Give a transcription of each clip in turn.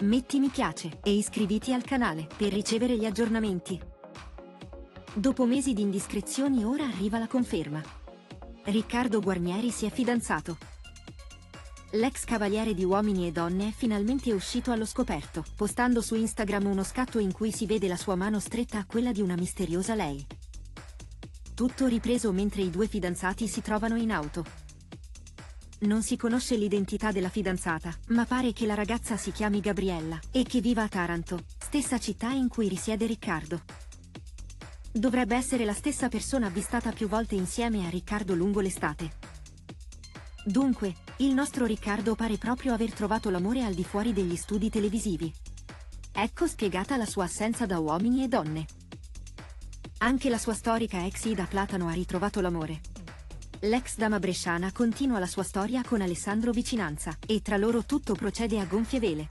Metti mi piace e iscriviti al canale per ricevere gli aggiornamenti. Dopo mesi di indiscrezioni ora arriva la conferma. Riccardo Guarnieri si è fidanzato. L'ex cavaliere di Uomini e Donne è finalmente uscito allo scoperto, postando su Instagram uno scatto in cui si vede la sua mano stretta a quella di una misteriosa lei. Tutto ripreso mentre i due fidanzati si trovano in auto. Non si conosce l'identità della fidanzata, ma pare che la ragazza si chiami Gabriella e che viva a Taranto, stessa città in cui risiede Riccardo. Dovrebbe essere la stessa persona avvistata più volte insieme a Riccardo lungo l'estate. Dunque, il nostro Riccardo pare proprio aver trovato l'amore al di fuori degli studi televisivi. Ecco spiegata la sua assenza da uomini e donne. Anche la sua storica ex Ida Platano ha ritrovato l'amore. L'ex dama bresciana continua la sua storia con Alessandro Vicinanza, e tra loro tutto procede a gonfie vele.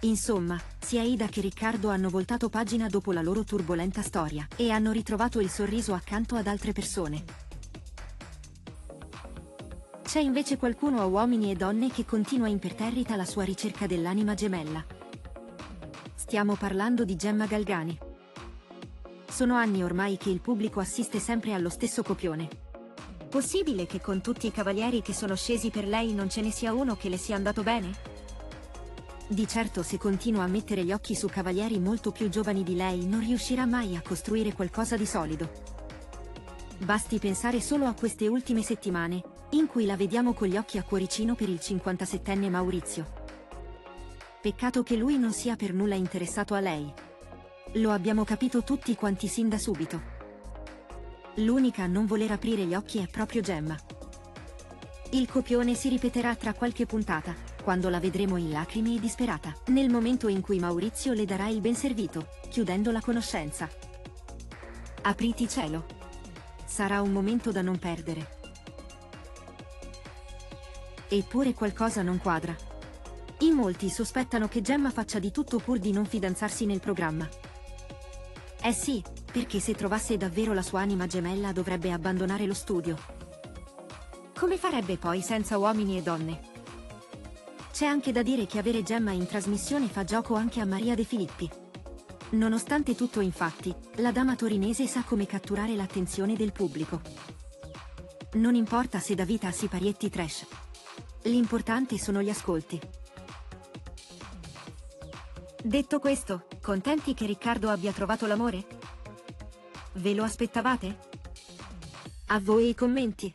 Insomma, sia Ida che Riccardo hanno voltato pagina dopo la loro turbolenta storia, e hanno ritrovato il sorriso accanto ad altre persone. C'è invece qualcuno a uomini e donne che continua imperterrita la sua ricerca dell'anima gemella. Stiamo parlando di Gemma Galgani. Sono anni ormai che il pubblico assiste sempre allo stesso copione. Possibile che con tutti i cavalieri che sono scesi per lei non ce ne sia uno che le sia andato bene? Di certo se continua a mettere gli occhi su cavalieri molto più giovani di lei non riuscirà mai a costruire qualcosa di solido. Basti pensare solo a queste ultime settimane, in cui la vediamo con gli occhi a cuoricino per il 57enne Maurizio. Peccato che lui non sia per nulla interessato a lei. Lo abbiamo capito tutti quanti sin da subito. L'unica a non voler aprire gli occhi è proprio Gemma. Il copione si ripeterà tra qualche puntata, quando la vedremo in lacrime e disperata, nel momento in cui Maurizio le darà il ben servito, chiudendo la conoscenza. Apriti cielo. Sarà un momento da non perdere. Eppure qualcosa non quadra. In molti sospettano che Gemma faccia di tutto pur di non fidanzarsi nel programma. Eh sì, perché se trovasse davvero la sua anima gemella dovrebbe abbandonare lo studio. Come farebbe poi senza uomini e donne? C'è anche da dire che avere Gemma in trasmissione fa gioco anche a Maria De Filippi. Nonostante tutto infatti, la dama torinese sa come catturare l'attenzione del pubblico. Non importa se dà vita a siparietti trash. L'importante sono gli ascolti. Detto questo, contenti che Riccardo abbia trovato l'amore? Ve lo aspettavate? A voi i commenti.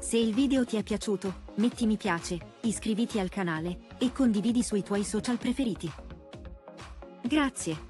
Se il video ti è piaciuto, metti mi piace, iscriviti al canale e condividi sui tuoi social preferiti. Grazie.